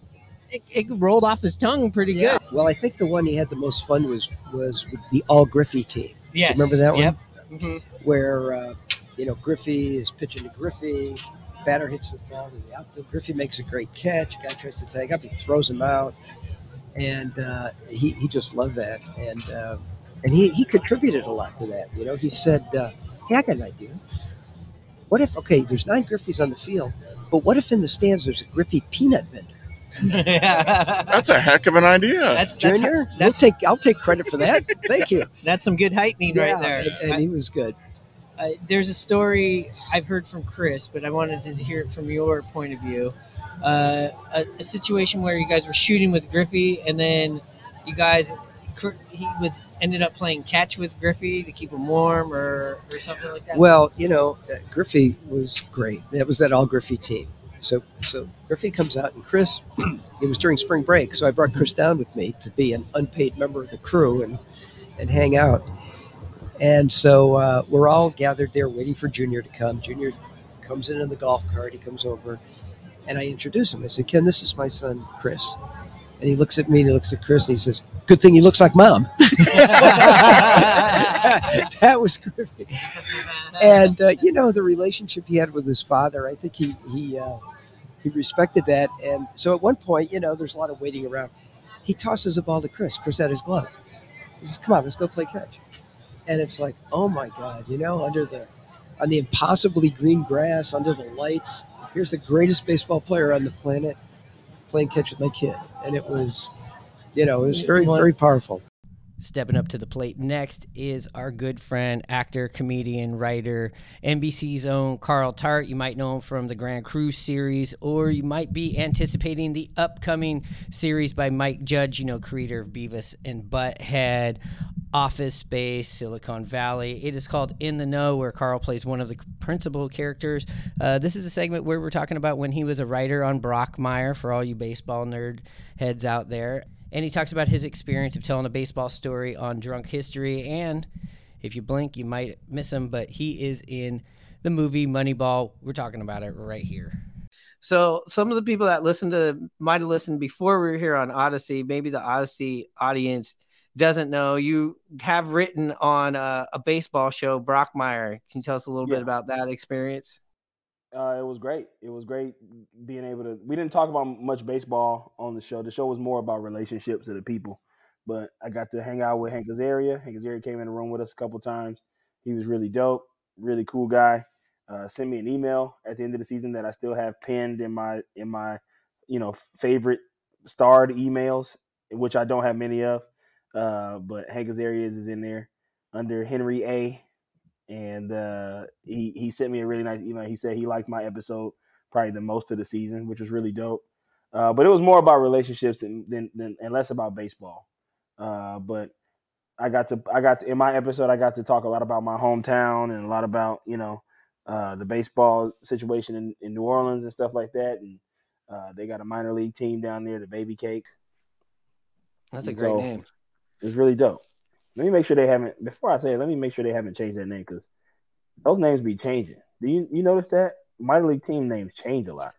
it, it rolled off his tongue pretty Yeah. good. Well, I think the one he had the most fun was was with the All Griffey team. Yes. Remember that one? Yep. Mhm. Where uh, you know Griffey is pitching to Griffey, batter hits the ball to the outfield. Griffey makes a great catch. Guy tries to tag up, he throws him out, and uh, he he just loved that. And uh, and he he contributed a lot to that. You know, he said, "Hey, I got an idea. What if okay, there's nine Griffeys on the field, but what if in the stands there's a Griffey peanut vendor?" <laughs> That's a heck of an idea. That's that's Junior, we'll take I'll take credit for that. Thank you. <laughs> That's some good heightening Yeah, right there. and- and he was good. Uh, there's a story I've heard from Chris, but I wanted to hear it from your point of view. Uh, a, a situation where you guys were shooting with Griffey, and then you guys, Cr- he was ended up playing catch with Griffey to keep him warm, or, or something like that. Well, you know, uh, Griffey was great. That was that all Griffey team. So, so Griffey comes out, and Chris. <clears throat> it was during spring break, so I brought Chris down with me to be an unpaid member of the crew and and hang out. And so uh, we're all gathered there, waiting for Junior to come. Junior comes in in the golf cart. He comes over, and I introduce him. I said, "Ken, this is my son, Chris." And he looks at me and he looks at Chris and he says, "Good thing he looks like mom." <laughs> that was Griffey. And uh, you know the relationship he had with his father. I think he he uh, he respected that. And so at one point, you know, there's a lot of waiting around. He tosses a ball to Chris. Chris had his glove. He says, "Come on, let's go play catch." And it's like, oh my God, you know, under the on the impossibly green grass, under the lights. Here's the greatest baseball player on the planet playing catch with my kid, and it was, you know, it was very very powerful. Stepping up to the plate next is our good friend, actor, comedian, writer, NBC's own Carl Tart. You might know him from the Grand Crew series, or you might be anticipating the upcoming series by Mike Judge, you know, creator of Beavis and Butthead, Office Space, Silicon Valley. It is called In the Know, where Carl plays one of the principal characters. Uh, this is a segment where we're talking about when he was a writer on Brockmire for all you baseball nerd heads out there. And he talks about his experience of telling a baseball story on Drunk History. And if you blink, you might miss him, but he is in the movie Moneyball. We're talking about it right here. So, some of the people that listened to might have listened before we were here on Audacy. Maybe the Audacy audience doesn't know you have written on a, a baseball show, Brockmire. Can you tell us a little bit about that experience? Uh, it was great. It was great being able to. We didn't talk about much baseball on the show. The show was more about relationships of the people. But I got to hang out with Hank Azaria. Hank Azaria came in the room with us a couple times. He was really dope, really cool guy. Uh, sent me an email at the end of the season that I still have pinned in my in my you know favorite starred emails, which I don't have many of. Uh, but Hank Azaria's is in there under Henry A and uh, he he sent me a really nice email. He said he liked my episode probably the most of the season, which was really dope. Uh, but it was more about relationships than, than, than and less about baseball. Uh, but I got to I got to, in my episode I got to talk a lot about my hometown and a lot about you know uh, the baseball situation in, in New Orleans and stuff like that. And uh, they got a minor league team down there, the Baby Cakes. That's a great so name. It's really dope. Let me make sure they haven't. Before I say it, let me make sure they haven't changed that name because those names be changing. Do you you notice that minor league team names change a lot?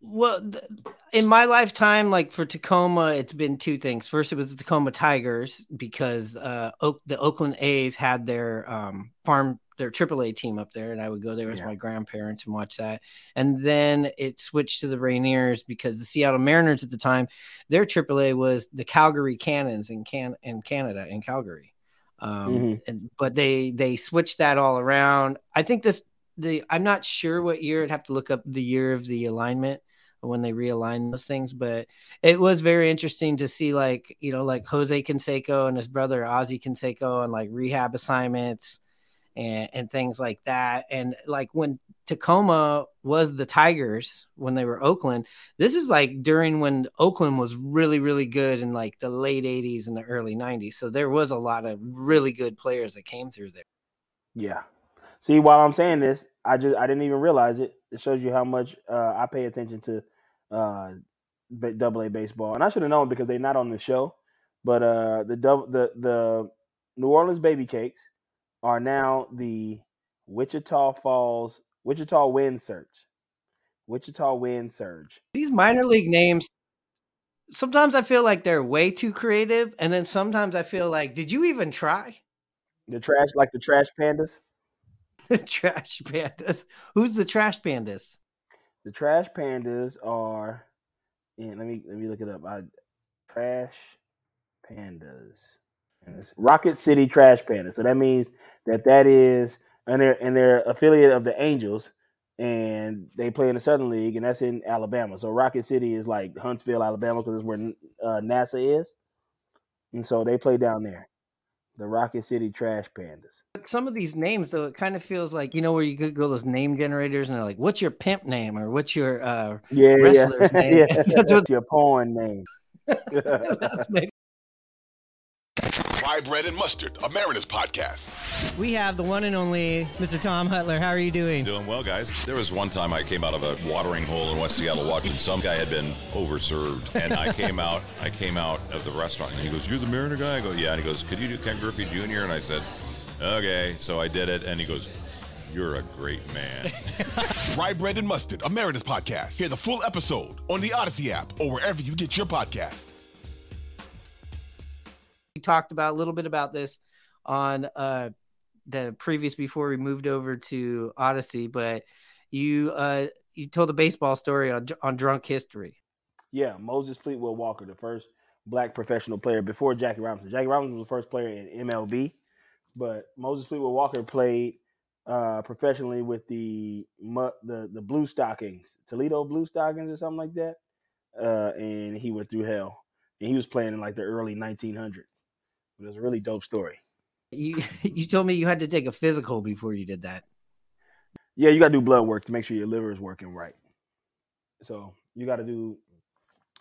Well, th- in my lifetime, like for Tacoma, it's been two things. First, it was the Tacoma Tigers because uh, Oak, the Oakland A's had their um, farm, their AAA team up there, and I would go there with Yeah. my grandparents and watch that. And then it switched to the Rainiers because the Seattle Mariners at the time, their AAA was the Calgary Cannons in can in Canada in Calgary. Um, Mhm. and but they they switched that all around. I think this the I'm not sure what year. I'd have to look up the year of the alignment when they realigned those things. But it was very interesting to see, like, you know, like Jose Canseco and his brother Ozzie Canseco and like rehab assignments and, and things like that. And like when Tacoma was the Tigers when they were Oakland, this is like during when Oakland was really, really good in like the late 80s and the early 90s. So there was a lot of really good players that came through there. Yeah. See, while I'm saying this, I just I didn't even realize it. It shows you how much uh, I pay attention to uh, double A baseball, and I should have known because they're not on the show. But uh, the the the New Orleans Baby Cakes are now the Wichita Falls Wichita Wind Surge. Wichita Wind Surge. These minor league names, sometimes I feel like they're way too creative, and then sometimes I feel like, did you even try? The trash, like the trash pandas. <laughs> The trash pandas. Who's the trash pandas? The trash pandas are. And let me let me look it up. I, trash pandas. And it's Rocket City Trash Pandas. So that means that that is and they're and they're affiliate of the Angels, and they play in the Southern League, and that's in Alabama. So Rocket City is like Huntsville, Alabama, because it's where uh, NASA is, and so they play down there the Rocket City Trash Pandas. But some of these names, though, it kind of feels like you know where you could go those name generators and they're like, "What's your pimp name?" or "What's your uh, yeah, wrestler's yeah. <laughs> name?" yeah. <laughs> That's what's your porn name. <laughs> That's maybe- Rye Bread and Mustard, a Mariners podcast. We have the one and only Mr. Tom Hutyler. How are you doing? Doing well, guys. There was one time I came out of a watering hole in West Seattle watching <laughs> some guy had been overserved, and I came out. I came out of the restaurant, and he goes, "You're the Mariner guy." I go, "Yeah." And he goes, "Could you do Ken Griffey Jr.?" And I said, "Okay." So I did it, and he goes, "You're a great man." <laughs> Rye Bread and Mustard, a Mariners podcast. Hear the full episode on the Audacy app or wherever you get your podcast. Talked about a little bit about this on uh the previous before we moved over to Audacy, but you uh you told a baseball story on on drunk history. Yeah, Moses Fleetwood Walker, the first black professional player before Jackie Robinson. Jackie Robinson was the first player in MLB, but Moses Fleetwood Walker played uh, professionally with the the the Blue Stockings, Toledo Blue Stockings or something like that. Uh, and he went through hell. And he was playing in like the early 1900s. It was a really dope story. You <laughs> you told me you had to take a physical before you did that. Yeah, you got to do blood work to make sure your liver is working right. So you got to do,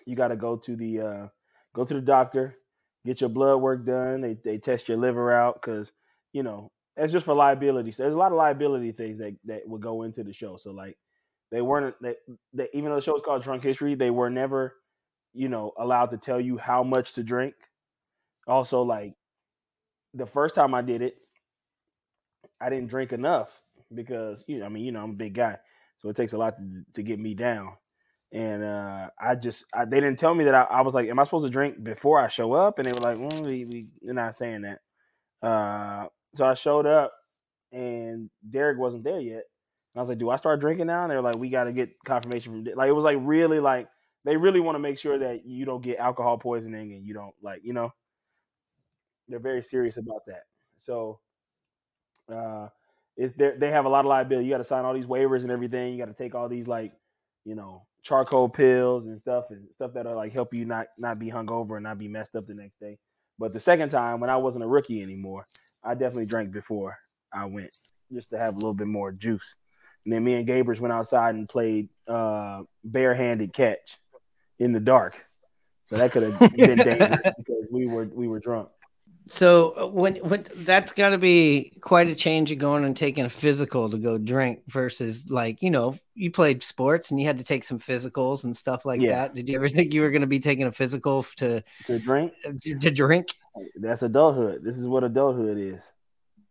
you got to go to the uh, go to the doctor, get your blood work done. They they test your liver out because you know it's just for liability. So there's a lot of liability things that that would go into the show. So like they weren't they, they even though the show is called Drunk History, they were never you know allowed to tell you how much to drink. Also, like the first time I did it, I didn't drink enough because you know, I mean, you know, I'm a big guy, so it takes a lot to, to get me down. And uh, I just, I, they didn't tell me that I, I was like, "Am I supposed to drink before I show up?" And they were like, mm, we, we, "You're not saying that." Uh, so I showed up, and Derek wasn't there yet. And I was like, "Do I start drinking now?" And they're like, "We got to get confirmation from." Derek." Like it was like really like they really want to make sure that you don't get alcohol poisoning and you don't like you know they're very serious about that. So uh it's they they have a lot of liability. You got to sign all these waivers and everything. You got to take all these like, you know, charcoal pills and stuff and stuff that'll like help you not not be hungover and not be messed up the next day. But the second time when I wasn't a rookie anymore, I definitely drank before I went just to have a little bit more juice. And then me and Gabers went outside and played uh barehanded catch in the dark. So that could have <laughs> been dangerous because we were we were drunk. So uh, when when that's got to be quite a change of going and taking a physical to go drink versus like you know you played sports and you had to take some physicals and stuff like Yeah. that. Did you ever think you were going to be taking a physical to To drink? to, to drink? That's adulthood. This is what adulthood is.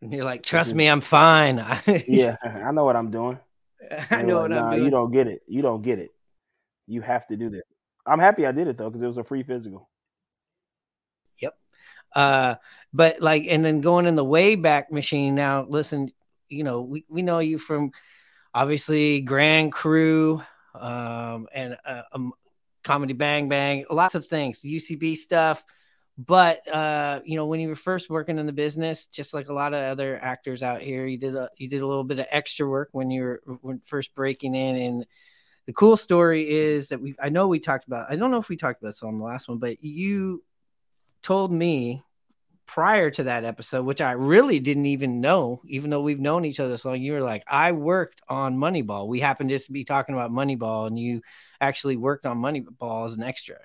And you're like, trust me, I'm fine. <laughs> yeah, I know what I'm doing. <laughs> I know were what like, I'm doing. You don't get it. You don't get it. You have to do this. I'm happy I did it though because it was a free physical. Uh, but like, and then going in the Wayback Machine. Now, listen, you know, we, we know you from obviously Grand Crew, um, and uh, um, Comedy Bang Bang, lots of things, UCB stuff. But uh, you know, when you were first working in the business, just like a lot of other actors out here, you did a you did a little bit of extra work when you were when first breaking in and the cool story is that we I know we talked about I don't know if we talked about this on the last one, but you told me prior to that episode, which I really didn't even know, even though we've known each other so long, you were like, I worked on Moneyball. We happened just to be talking about Moneyball, and you actually worked on Moneyball as an extra.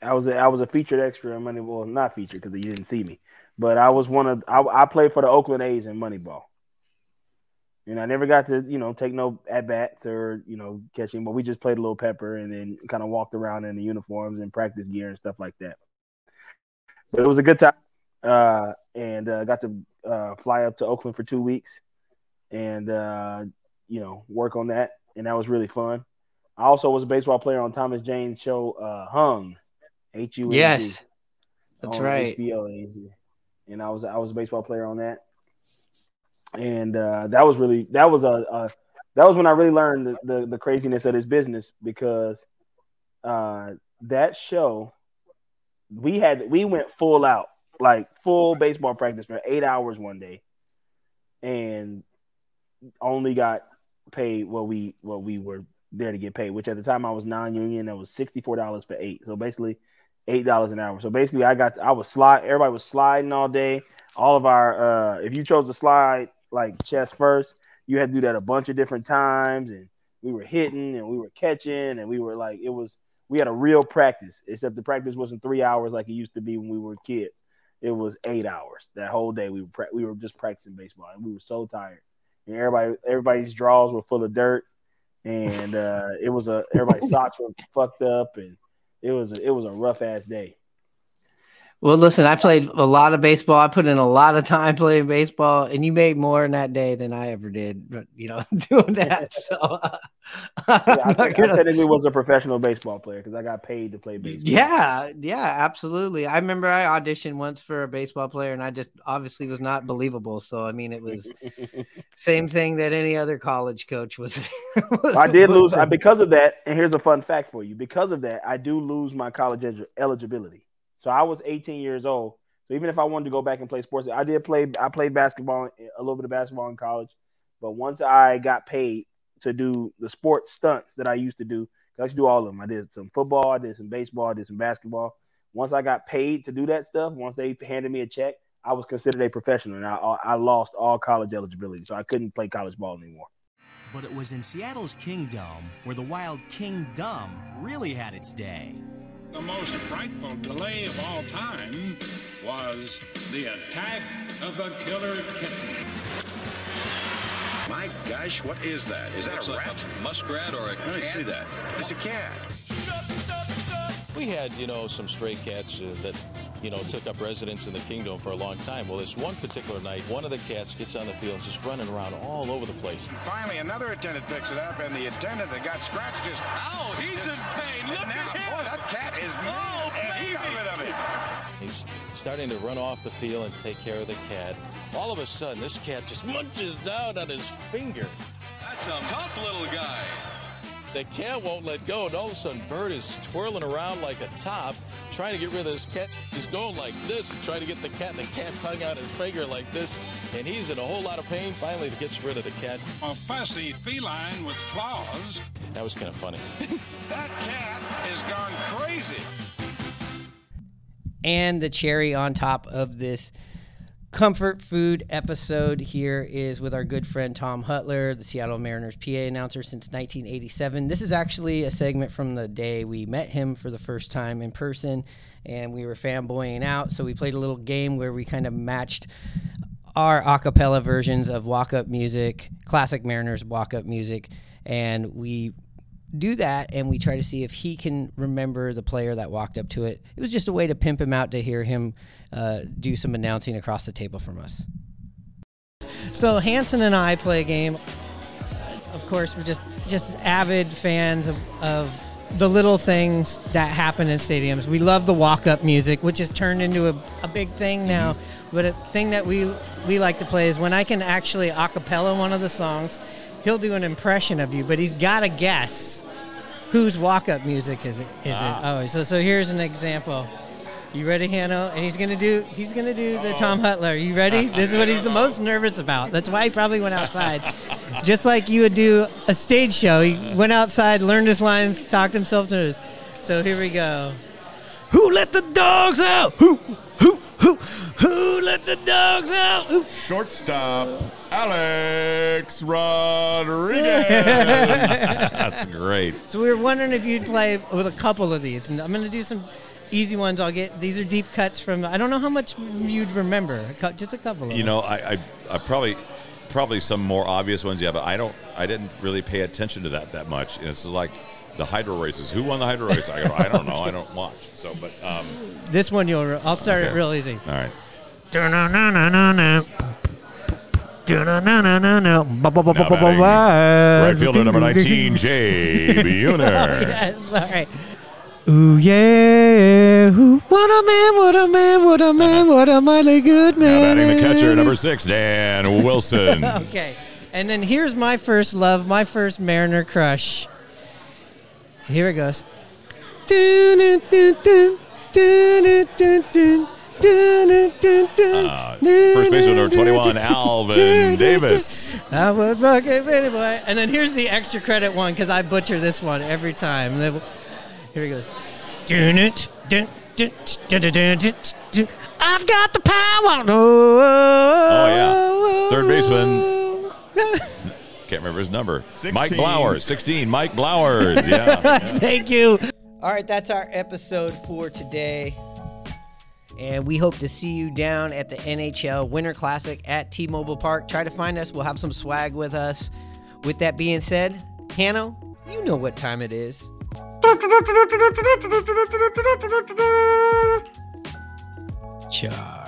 I was a, I was a featured extra in Moneyball, not featured because you didn't see me, but I was one of I, I played for the Oakland A's in Moneyball. And I never got to, you know, take no at bats or, you know, catching, but we just played a little pepper and then kind of walked around in the uniforms and practice gear and stuff like that. But it was a good time. Uh, and uh, got to uh, fly up to Oakland for two weeks and, uh, you know, work on that. And that was really fun. I also was a baseball player on Thomas Jane's show, uh, Hung, H U. Yes, that's right. HBO, and I was I was a baseball player on that and uh, that was really that was a, a, that was when I really learned the, the, the craziness of this business because uh, that show we had we went full out like full baseball practice for eight hours one day, and only got paid what we what we were there to get paid. Which at the time I was non-union, that was sixty four dollars for eight. So basically eight dollars an hour. So basically I got I was slide everybody was sliding all day. All of our uh if you chose to slide like chest first, you had to do that a bunch of different times, and we were hitting and we were catching, and we were like it was we had a real practice, except the practice wasn't three hours like it used to be when we were kids. It was eight hours that whole day. We were pra- we were just practicing baseball, and we were so tired. And everybody everybody's drawers were full of dirt, and uh, it was a everybody's <laughs> socks were fucked up, and it was a, it was a rough ass day. Well, listen, I played a lot of baseball. I put in a lot of time playing baseball, and you made more in that day than I ever did. But you know, <laughs> doing that. <laughs> So uh, <laughs> yeah, I, gonna... I technically was a professional baseball player because I got paid to play baseball. Yeah, yeah, absolutely. I remember I auditioned once for a baseball player, and I just obviously was not believable. So I mean, it was same thing that any other college coach was. was I did lose I, because of that. And here's a fun fact for you: because of that, I do lose my college eligibility. So I was 18 years old. So even if I wanted to go back and play sports, I did play. I played basketball, a little bit of basketball in college. But once I got paid to do the sports stunts that I used to do, I used to do all of them. I did some football, I did some baseball, I did some basketball. Once I got paid to do that stuff, once they handed me a check, I was considered a professional, and I, I lost all college eligibility, so I couldn't play college ball anymore. But it was in Seattle's Kingdome where the Wild Kingdom really had its day. The most frightful delay of all time was the attack of the killer kitten. My gosh, what is that? Is that a rat? A muskrat or a Let me see that. It's a cat. We had, you know, some stray cats uh, that you know, took up residence in the Kingdome for a long time. Well, this one particular night, one of the cats gets on the field, and just running around all over the place. And Finally, another attendant picks it up, and the attendant that got scratched just. Ow, he's in pain. Look now, at him. Boy, that cat is mad, oh, and he got rid of it. He's starting to run off the field and take care of the cat. All of a sudden, this cat just munches down on his finger. That's a tough little guy. The cat won't let go, and all of a sudden, Bert is twirling around like a top, trying to get rid of this cat. He's going like this and trying to get the cat, and the cat's hung out his finger like this, and he's in a whole lot of pain. Finally, he gets rid of the cat. A fussy feline with claws. That was kind of funny. <laughs> that cat has gone crazy. And the cherry on top of this comfort food episode here is with our good friend Tom Hutyler, the Seattle Mariners PA announcer since 1987. This is actually a segment from the day we met him for the first time in person and we were fanboying out. So we played a little game where we kind of matched our a cappella versions of walk up music, classic Mariners walk up music, and we do that and we try to see if he can remember the player that walked up to it. It was just a way to pimp him out to hear him uh, do some announcing across the table from us. So Hanson and I play a game. Uh, of course, we're just just avid fans of, of the little things that happen in stadiums. We love the walk-up music, which has turned into a, a big thing now. Mm-hmm. But a thing that we we like to play is when I can actually acapella one of the songs he'll do an impression of you, but he's got to guess whose walk-up music is it. Is ah. it? Oh, so so here's an example. You ready, Hanno? And he's gonna do he's gonna do the Tom Hutyler. You ready? <laughs> This is what he's the most nervous about. That's why he probably went outside. <laughs> just like you would do a stage show. He went outside, learned his lines, talked himself to his. So here we go. Who let the dogs out? Who, who, who, who let the dogs out? Who? Shortstop, Alex Rodriguez. <laughs> That's great. So we were wondering if you'd play with a couple of these, and I'm going to do some easy ones. I'll get these are deep cuts from. I don't know how much you'd remember. Just a couple of You them. know, I, I, I probably, probably some more obvious ones. Yeah, but I don't. I didn't really pay attention to that that much. And It's like the hydro races. Who won the hydro race? I go. I don't know. I don't watch. So, but um, This one you'll. I'll start it real easy. all right. Now Right fielder number 19, Jay Buhner. <laughs> yes, all right. Ooh yeah, Ooh, what a man, what a man, what a man, what a mighty good man. Now man. batting the catcher, number six, Dan Wilson. <laughs> okay, and then here's my first love, my first Mariner crush. Here it goes. Dun, dun, dun, dun, dun, dun, dun, dun, dun, dun, dun, dun, Uh, First baseman number 21, Alvin Davis. I was fucking pretty boy. And then here's the extra credit one because I butcher this one every time. Here he goes. Dun, it, dun, dun, dun, dun, dun, dun, dun. I've got the power. Oh, yeah. Third baseman. <laughs> Can't remember his number. Mike Blowers, 16. Mike Blowers. <laughs> Yeah. Thank you. All right, that's our episode for today. And we hope to see you down at the NHL Winter Classic at T Mobile Park. Try to find us. We'll have some swag with us. With that being said, Hanno, you know what time it is. Cha.